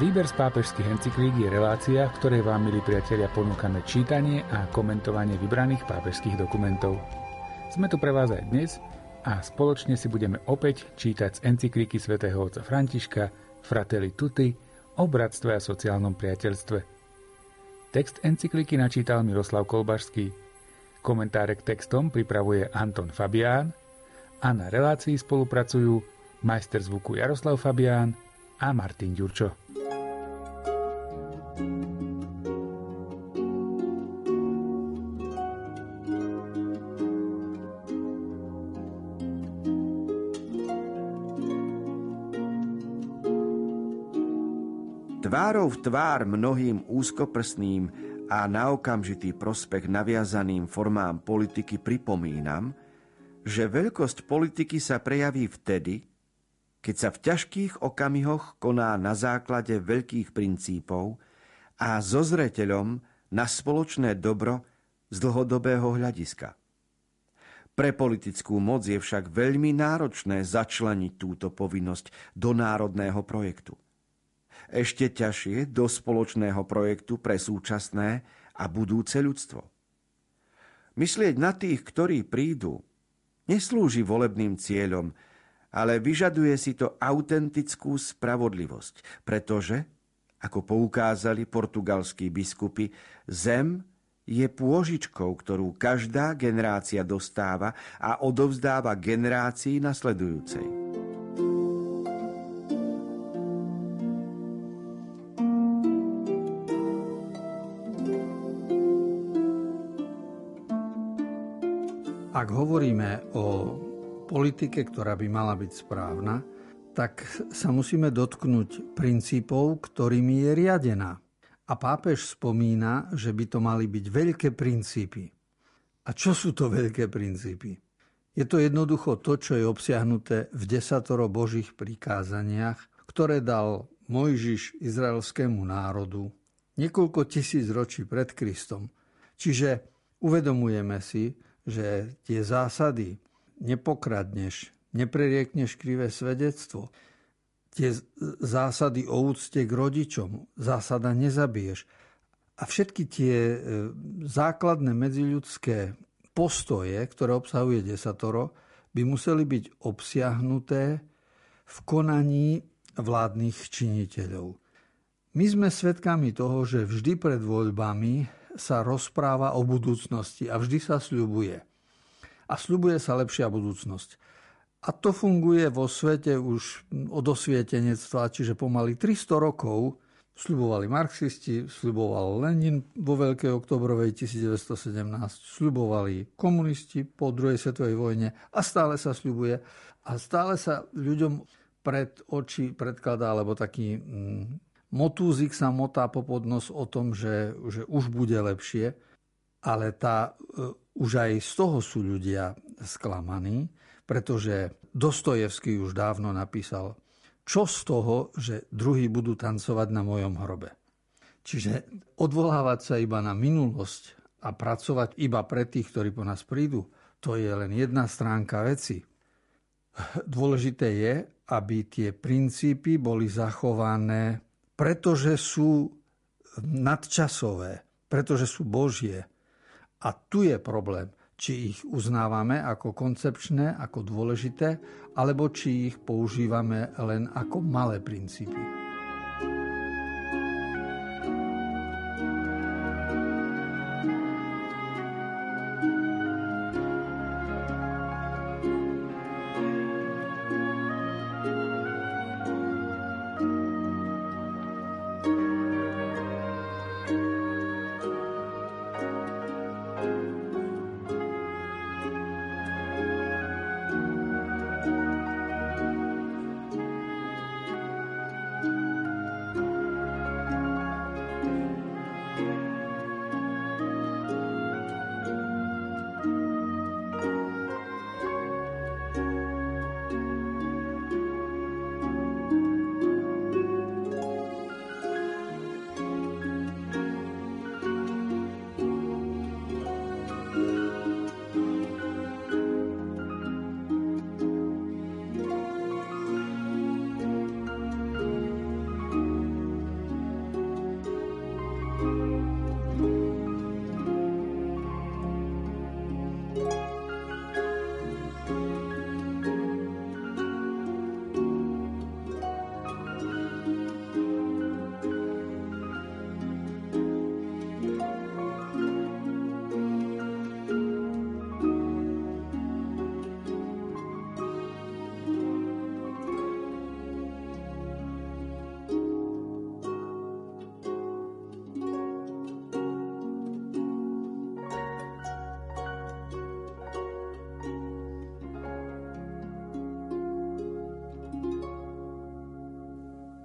Výber z pápežských encyklík je relácia, v ktorej vám, milí priatelia, ponúkame čítanie a komentovanie vybraných pápežských dokumentov. Sme tu pre vás aj dnes a spoločne si budeme opäť čítať z encyklíky svätého otca Františka Fratelli Tutti o bratstve a sociálnom priateľstve. Text encyklíky načítal Miroslav Kolbašský. Komentáre k textom pripravuje Anton Fabián a na relácii spolupracujú majster zvuku Jaroslav Fabián a Martin Ďurčo. V tvár mnohým úzkoprsným a na okamžitý prospech naviazaným formám politiky pripomínam, že veľkosť politiky sa prejaví vtedy, keď sa v ťažkých okamihoch koná na základe veľkých princípov a so zreteľom na spoločné dobro z dlhodobého hľadiska. Pre politickú moc je však veľmi náročné začleniť túto povinnosť do národného projektu – ešte ťažšie do spoločného projektu pre súčasné a budúce ľudstvo. Myslieť na tých, ktorí prídu, neslúži volebným cieľom, ale vyžaduje si to autentickú spravodlivosť, pretože, ako poukázali portugalskí biskupy, zem je pôžičkou, ktorú každá generácia dostáva a odovzdáva generácii nasledujúcej. Ak hovoríme o politike, ktorá by mala byť správna, tak sa musíme dotknúť princípov, ktorými je riadená. A pápež spomína, že by to mali byť veľké princípy. A čo sú to veľké princípy? Je to jednoducho to, čo je obsiahnuté v desatoro Božích prikázaniach, ktoré dal Mojžiš izraelskému národu niekoľko tisíc ročí pred Kristom. Čiže uvedomujeme si, že tie zásady nepokradneš, nepreriekneš krivé svedectvo, tie zásady o úcte k rodičom, zásada nezabiješ a všetky tie e, základné medziľudské postoje, ktoré obsahuje desatoro, by museli byť obsiahnuté v konaní vládnych činiteľov. My sme svedkami toho, že vždy pred voľbami sa rozpráva o budúcnosti a vždy sa sľubuje. A sľubuje sa lepšia budúcnosť. A to funguje vo svete už od osvietenectva, čiže pomaly 300 rokov sľubovali marxisti, sľuboval Lenin vo Veľkej oktobrovej 1917, sľubovali komunisti po druhej svetovej vojne a stále sa sľubuje a stále sa ľuďom pred oči predkladá, alebo taký mm, Motúzik sa motá po podnos o tom, že, že už bude lepšie, ale tá, e, už aj z toho sú ľudia sklamaní, pretože Dostojevský už dávno napísal, čo z toho, že druhí budú tancovať na mojom hrobe. Čiže odvolávať sa iba na minulosť a pracovať iba pre tých, ktorí po nás prídu, to je len jedna stránka veci. Dôležité je, aby tie princípy boli zachované pretože sú nadčasové, pretože sú Božie. A tu je problém, či ich uznávame ako koncepčné, ako dôležité, alebo či ich používame len ako malé princípy.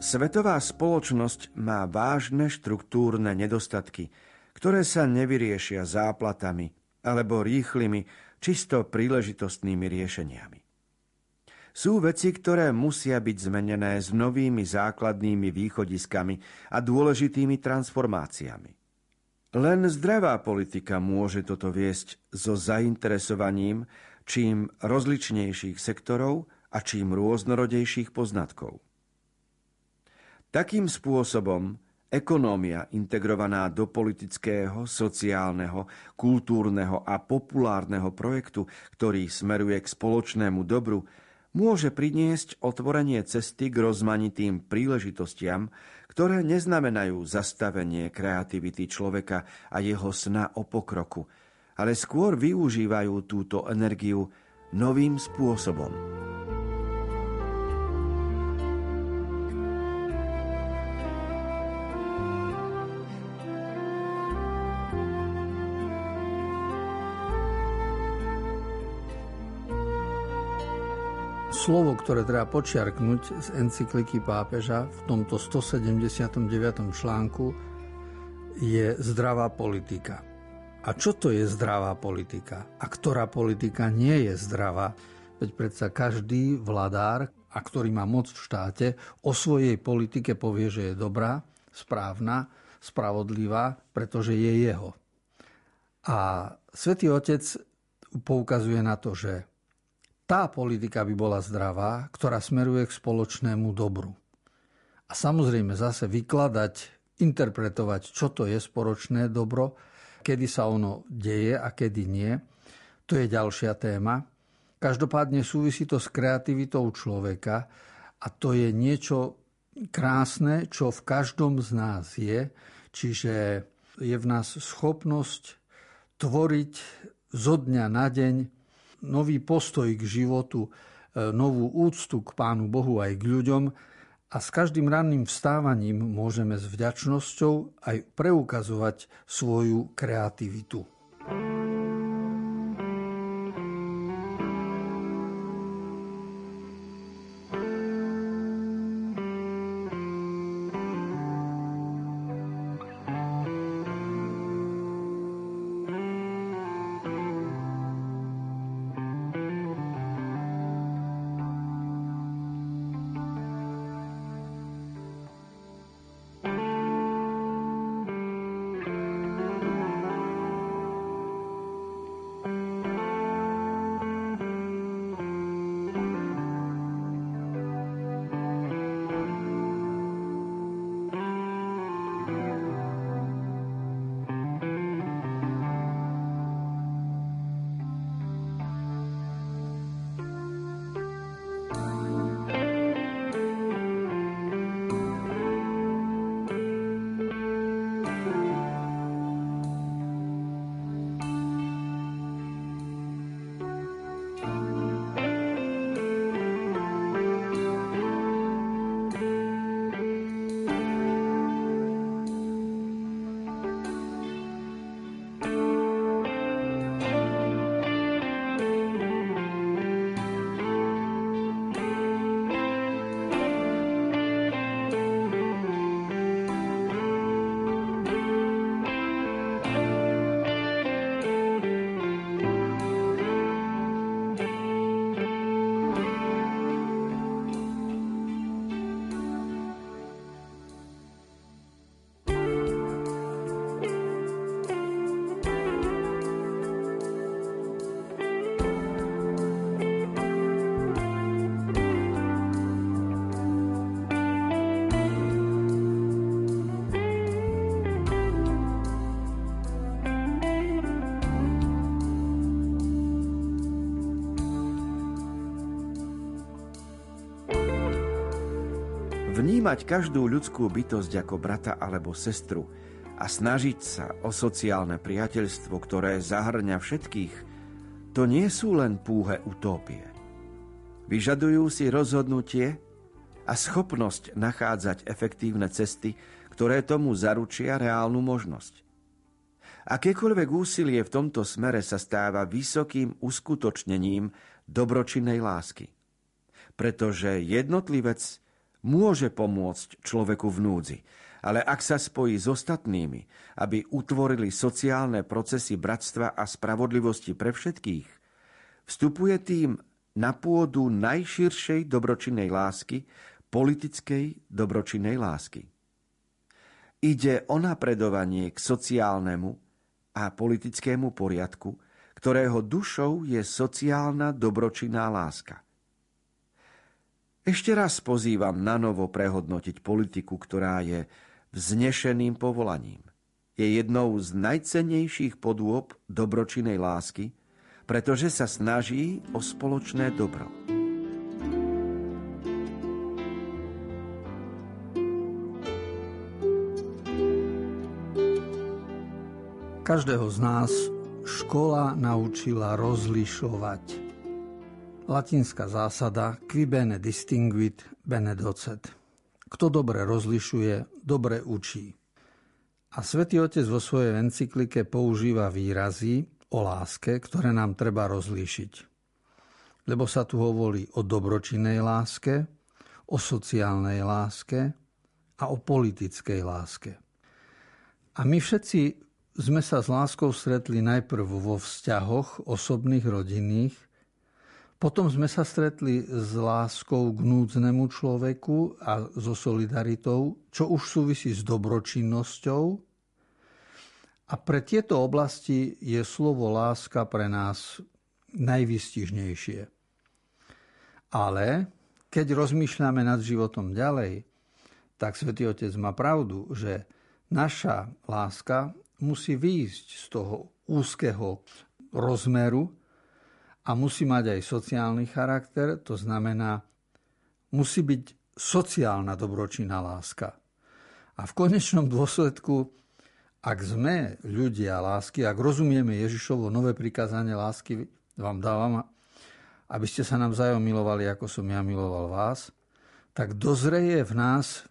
Svetová spoločnosť má vážne štruktúrne nedostatky, ktoré sa nevyriešia záplatami alebo rýchlymi, čisto príležitostnými riešeniami. Sú veci, ktoré musia byť zmenené s novými základnými východiskami a dôležitými transformáciami. Len zdravá politika môže toto viesť so zainteresovaním čím rozličnejších sektorov a čím rôznorodejších poznatkov. Takým spôsobom ekonómia integrovaná do politického, sociálneho, kultúrneho a populárneho projektu, ktorý smeruje k spoločnému dobru, môže priniesť otvorenie cesty k rozmanitým príležitostiam, ktoré neznamenajú zastavenie kreativity človeka a jeho sna o pokroku, ale skôr využívajú túto energiu novým spôsobom. Slovo, ktoré treba počiarknúť z encykliky pápeža v tomto 179. článku je zdravá politika. A čo to je zdravá politika? A ktorá politika nie je zdravá? Veď predsa každý vladár, a ktorý má moc v štáte, o svojej politike povie, že je dobrá, správna, spravodlivá, pretože je jeho. A svätý Otec poukazuje na to, že tá politika by bola zdravá, ktorá smeruje k spoločnému dobru. A samozrejme zase vykladať, interpretovať, čo to je spoločné dobro, kedy sa ono deje a kedy nie, to je ďalšia téma. Každopádne súvisí to s kreativitou človeka a to je niečo krásne, čo v každom z nás je, čiže je v nás schopnosť tvoriť zo dňa na deň nový postoj k životu, e, novú úctu k Pánu Bohu aj k ľuďom a s každým ranným vstávaním môžeme s vďačnosťou aj preukazovať svoju kreativitu. Vnímať každú ľudskú bytosť ako brata alebo sestru a snažiť sa o sociálne priateľstvo, ktoré zahrňa všetkých, to nie sú len púhe utópie. Vyžadujú si rozhodnutie a schopnosť nachádzať efektívne cesty, ktoré tomu zaručia reálnu možnosť. Akékoľvek úsilie v tomto smere sa stáva vysokým uskutočnením dobročinnej lásky. Pretože jednotlivec môže pomôcť človeku v núdzi, ale ak sa spojí s ostatnými, aby utvorili sociálne procesy bratstva a spravodlivosti pre všetkých, vstupuje tým na pôdu najširšej dobročinnej lásky, politickej dobročinnej lásky. Ide o napredovanie k sociálnemu a politickému poriadku, ktorého dušou je sociálna dobročinná láska. Ešte raz pozývam na novo prehodnotiť politiku, ktorá je vznešeným povolaním. Je jednou z najcennejších podôb dobročinej lásky, pretože sa snaží o spoločné dobro. Každého z nás škola naučila rozlišovať. Latinská zásada qui bene distinguit, bene docet. Kto dobre rozlišuje, dobre učí. A svätý Otec vo svojej encyklike používa výrazy o láske, ktoré nám treba rozlíšiť. Lebo sa tu hovorí o dobročinnej láske, o sociálnej láske a o politickej láske. A my všetci sme sa s láskou stretli najprv vo vzťahoch osobných, rodinných, potom sme sa stretli s láskou k núdznemu človeku a so solidaritou, čo už súvisí s dobročinnosťou. A pre tieto oblasti je slovo láska pre nás najvystižnejšie. Ale keď rozmýšľame nad životom ďalej, tak Svetý Otec má pravdu, že naša láska musí výjsť z toho úzkeho rozmeru a musí mať aj sociálny charakter, to znamená, musí byť sociálna dobročinná láska. A v konečnom dôsledku, ak sme ľudia lásky, ak rozumieme Ježišovo nové prikázanie lásky, vám dávam, aby ste sa nám vzájom milovali, ako som ja miloval vás, tak dozreje v nás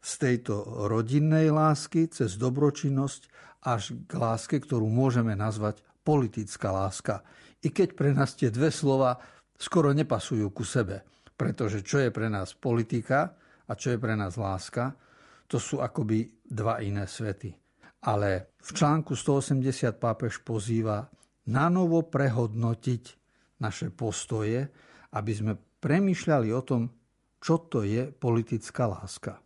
z tejto rodinnej lásky cez dobročinnosť až k láske, ktorú môžeme nazvať politická láska. I keď pre nás tie dve slova skoro nepasujú ku sebe. Pretože čo je pre nás politika a čo je pre nás láska, to sú akoby dva iné svety. Ale v článku 180 pápež pozýva na novo prehodnotiť naše postoje, aby sme premýšľali o tom, čo to je politická láska.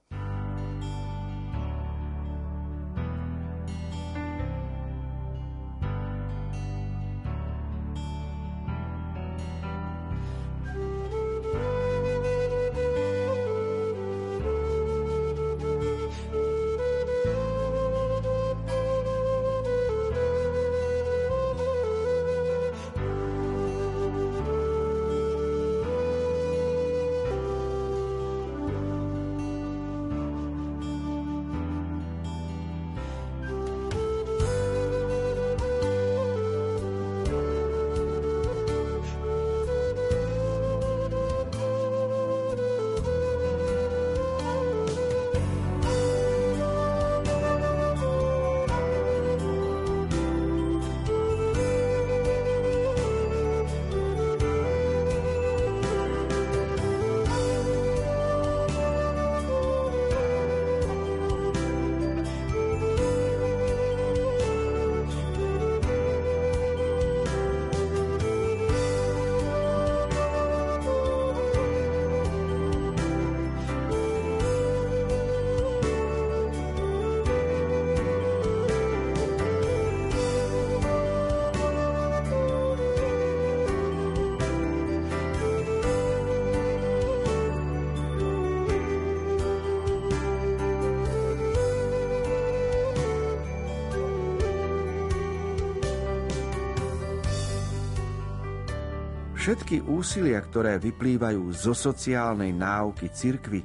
Všetky úsilia, ktoré vyplývajú zo sociálnej náuky cirkvy,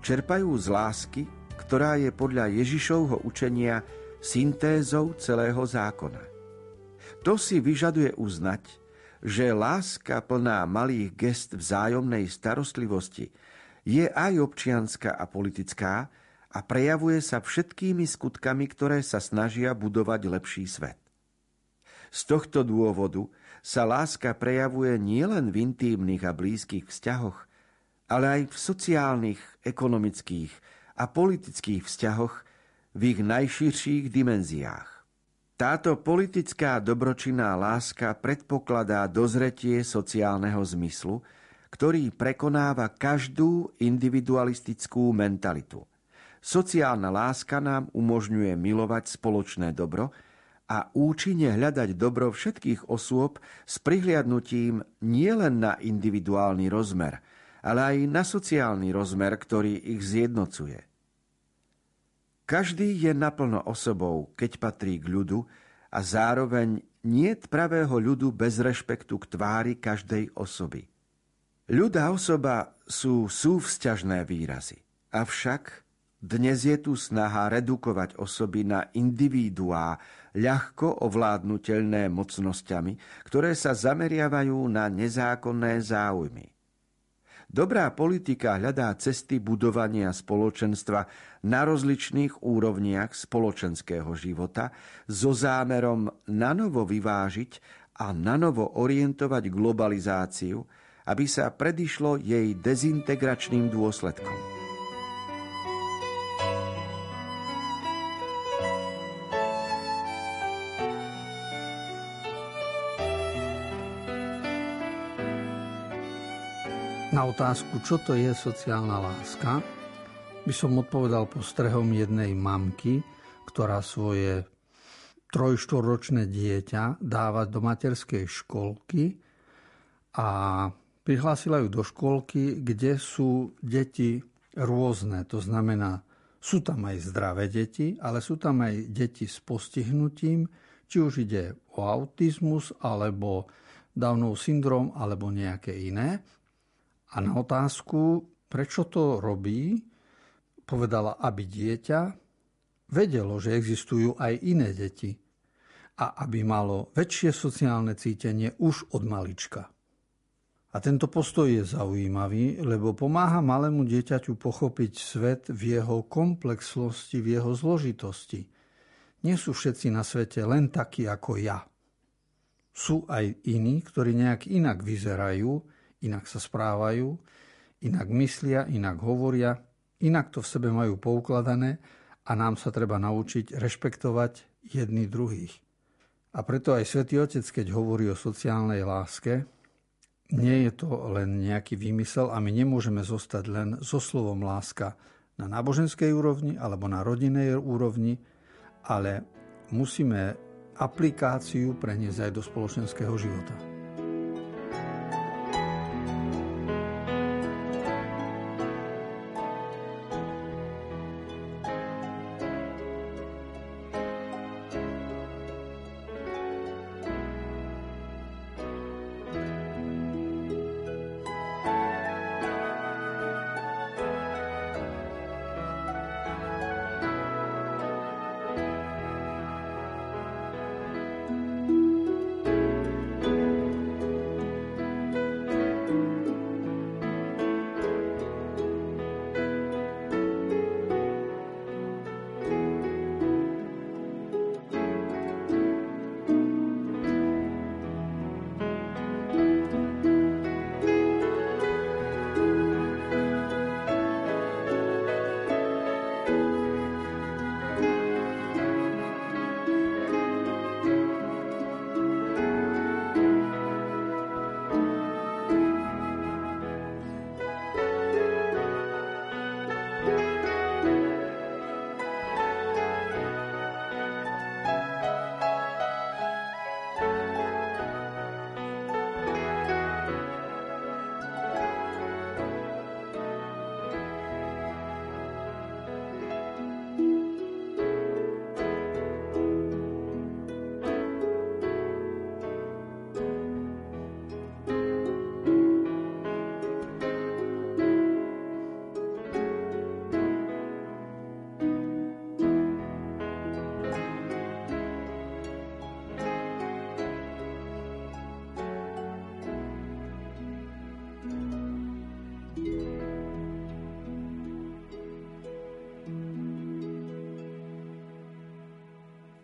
čerpajú z lásky, ktorá je podľa Ježišovho učenia syntézou celého zákona. To si vyžaduje uznať, že láska plná malých gest vzájomnej starostlivosti je aj občianská a politická a prejavuje sa všetkými skutkami, ktoré sa snažia budovať lepší svet. Z tohto dôvodu sa láska prejavuje nielen v intímnych a blízkych vzťahoch, ale aj v sociálnych, ekonomických a politických vzťahoch v ich najširších dimenziách. Táto politická dobročinná láska predpokladá dozretie sociálneho zmyslu, ktorý prekonáva každú individualistickú mentalitu. Sociálna láska nám umožňuje milovať spoločné dobro a účinne hľadať dobro všetkých osôb s prihliadnutím nielen na individuálny rozmer, ale aj na sociálny rozmer, ktorý ich zjednocuje. Každý je naplno osobou, keď patrí k ľudu a zároveň nie pravého ľudu bez rešpektu k tvári každej osoby. Ľud a osoba sú súvzťažné výrazy. Avšak dnes je tu snaha redukovať osoby na individuá, ľahko ovládnutelné mocnosťami, ktoré sa zameriavajú na nezákonné záujmy. Dobrá politika hľadá cesty budovania spoločenstva na rozličných úrovniach spoločenského života so zámerom nanovo vyvážiť a nanovo orientovať globalizáciu, aby sa predišlo jej dezintegračným dôsledkom. Otázku, čo to je sociálna láska, by som odpovedal postrehom jednej mamky, ktorá svoje trojštoročné dieťa dáva do materskej školky a prihlásila ju do školky, kde sú deti rôzne. To znamená, sú tam aj zdravé deti, ale sú tam aj deti s postihnutím, či už ide o autizmus, alebo Downov syndrom, alebo nejaké iné. A na otázku, prečo to robí, povedala, aby dieťa vedelo, že existujú aj iné deti a aby malo väčšie sociálne cítenie už od malička. A tento postoj je zaujímavý, lebo pomáha malému dieťaťu pochopiť svet v jeho komplexnosti, v jeho zložitosti. Nie sú všetci na svete len takí ako ja. Sú aj iní, ktorí nejak inak vyzerajú, inak sa správajú, inak myslia, inak hovoria, inak to v sebe majú poukladané a nám sa treba naučiť rešpektovať jedných druhých. A preto aj svätý Otec, keď hovorí o sociálnej láske, nie je to len nejaký výmysel a my nemôžeme zostať len so slovom láska na náboženskej úrovni alebo na rodinnej úrovni, ale musíme aplikáciu preniesť aj do spoločenského života.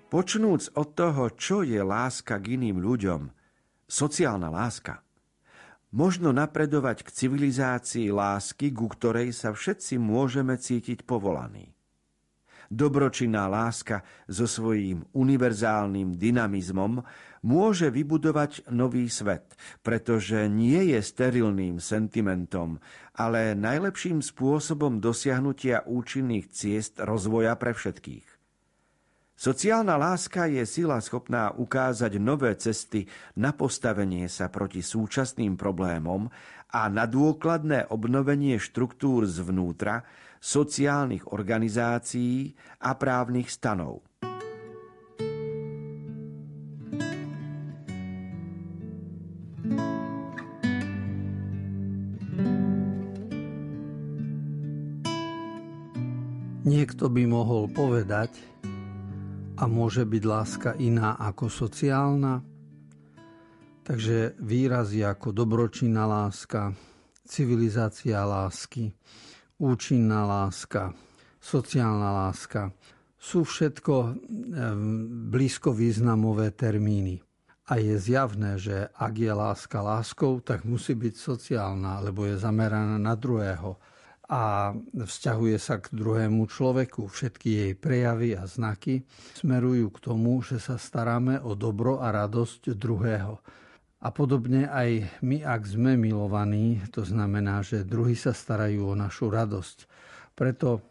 Počnúc od toho, čo je láska k iným ľuďom, sociálna láska, možno napredovať k civilizácii lásky, ku ktorej sa všetci môžeme cítiť povolaní. Dobročinná láska so svojím univerzálnym dynamizmom môže vybudovať nový svet, pretože nie je sterilným sentimentom, ale najlepším spôsobom dosiahnutia účinných ciest rozvoja pre všetkých. Sociálna láska je sila schopná ukázať nové cesty na postavenie sa proti súčasným problémom a na dôkladné obnovenie štruktúr zvnútra, sociálnych organizácií a právnych stanov. Niekto by mohol povedať, a môže byť láska iná ako sociálna? Takže výrazy ako dobročinná láska, civilizácia lásky, účinná láska, sociálna láska sú všetko blízko významové termíny. A je zjavné, že ak je láska láskou, tak musí byť sociálna, lebo je zameraná na druhého a vzťahuje sa k druhému človeku. Všetky jej prejavy a znaky smerujú k tomu, že sa staráme o dobro a radosť druhého. A podobne aj my, ak sme milovaní, to znamená, že druhí sa starajú o našu radosť. Preto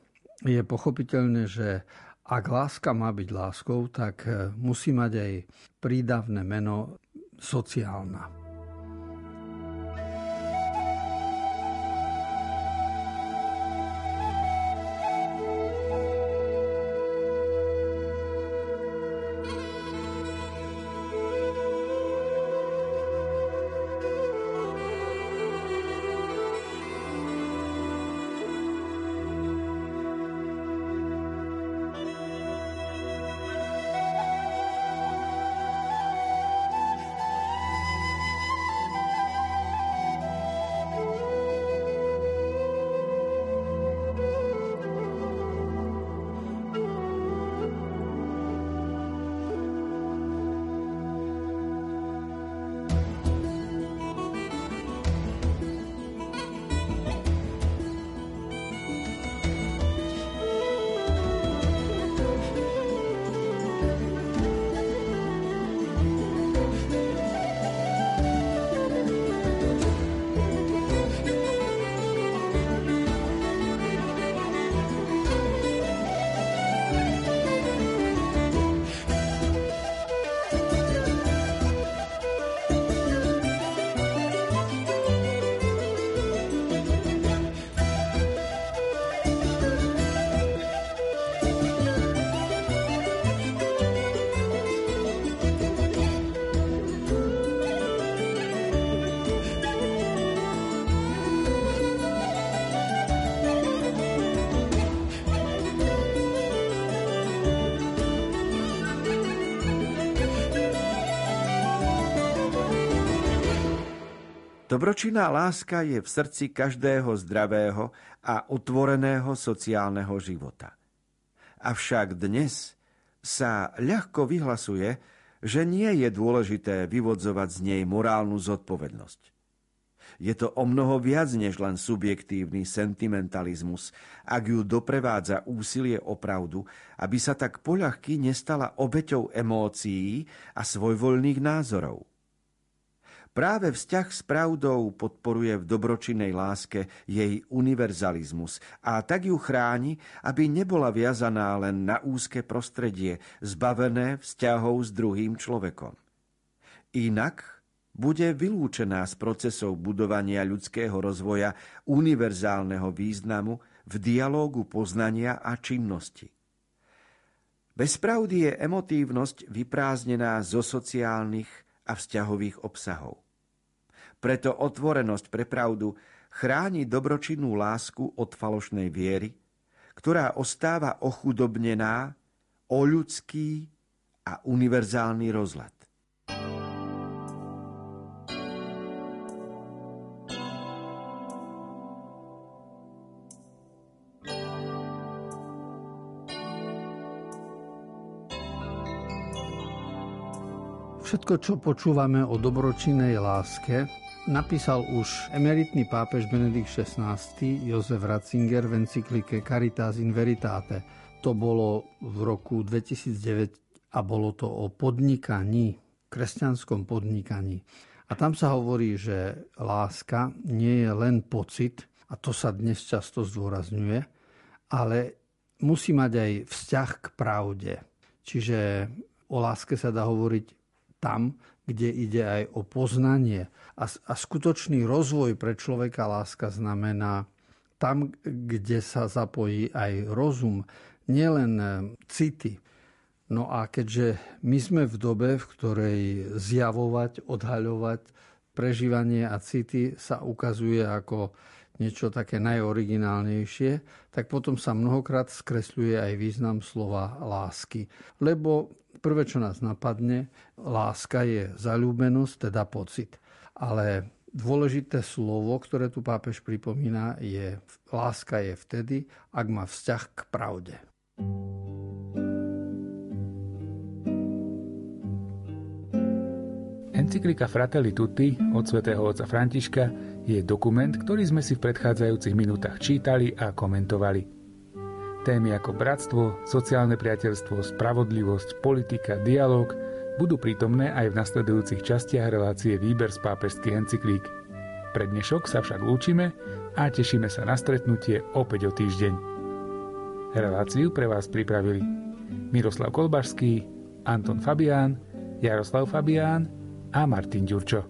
je pochopiteľné, že ak láska má byť láskou, tak musí mať aj prídavné meno sociálna. Dobročinná láska je v srdci každého zdravého a otvoreného sociálneho života. Avšak dnes sa ľahko vyhlasuje, že nie je dôležité vyvodzovať z nej morálnu zodpovednosť. Je to o mnoho viac než len subjektívny sentimentalizmus, ak ju doprevádza úsilie o pravdu, aby sa tak poľahky nestala obeťou emócií a svojvoľných názorov. Práve vzťah s pravdou podporuje v dobročinnej láske jej univerzalizmus a tak ju chráni, aby nebola viazaná len na úzke prostredie, zbavené vzťahov s druhým človekom. Inak bude vylúčená z procesov budovania ľudského rozvoja univerzálneho významu v dialógu poznania a činnosti. Bez pravdy je emotívnosť vyprázdnená zo sociálnych a vzťahových obsahov. Preto otvorenosť pre pravdu chráni dobročinnú lásku od falošnej viery, ktorá ostáva ochudobnená o ľudský a univerzálny rozhľad. Všetko, čo počúvame o dobročinnej láske, napísal už emeritný pápež Benedikt XVI Jozef Ratzinger v encyklike Caritas in Veritate. To bolo v roku 2009 a bolo to o podnikaní, kresťanskom podnikaní. A tam sa hovorí, že láska nie je len pocit, a to sa dnes často zdôrazňuje, ale musí mať aj vzťah k pravde. Čiže o láske sa dá hovoriť tam, kde ide aj o poznanie. A, a skutočný rozvoj pre človeka láska znamená tam, kde sa zapojí aj rozum, nielen e, city. No a keďže my sme v dobe, v ktorej zjavovať, odhaľovať prežívanie a city sa ukazuje ako niečo také najoriginálnejšie, tak potom sa mnohokrát skresľuje aj význam slova lásky. Lebo prvé, čo nás napadne, láska je zalúbenosť, teda pocit. Ale dôležité slovo, ktoré tu pápež pripomína, je láska je vtedy, ak má vzťah k pravde. Encyklika Fratelli Tutti od svätého otca Františka je dokument, ktorý sme si v predchádzajúcich minútach čítali a komentovali. Témy ako bratstvo, sociálne priateľstvo, spravodlivosť, politika, dialog budú prítomné aj v nasledujúcich častiach relácie Výber z pápežských encyklík. Pre dnešok sa však lúčime a tešíme sa na stretnutie opäť o týždeň. Reláciu pre vás pripravili Miroslav Kolbašský, Anton Fabián, Jaroslav Fabián a Martin Ďurčo.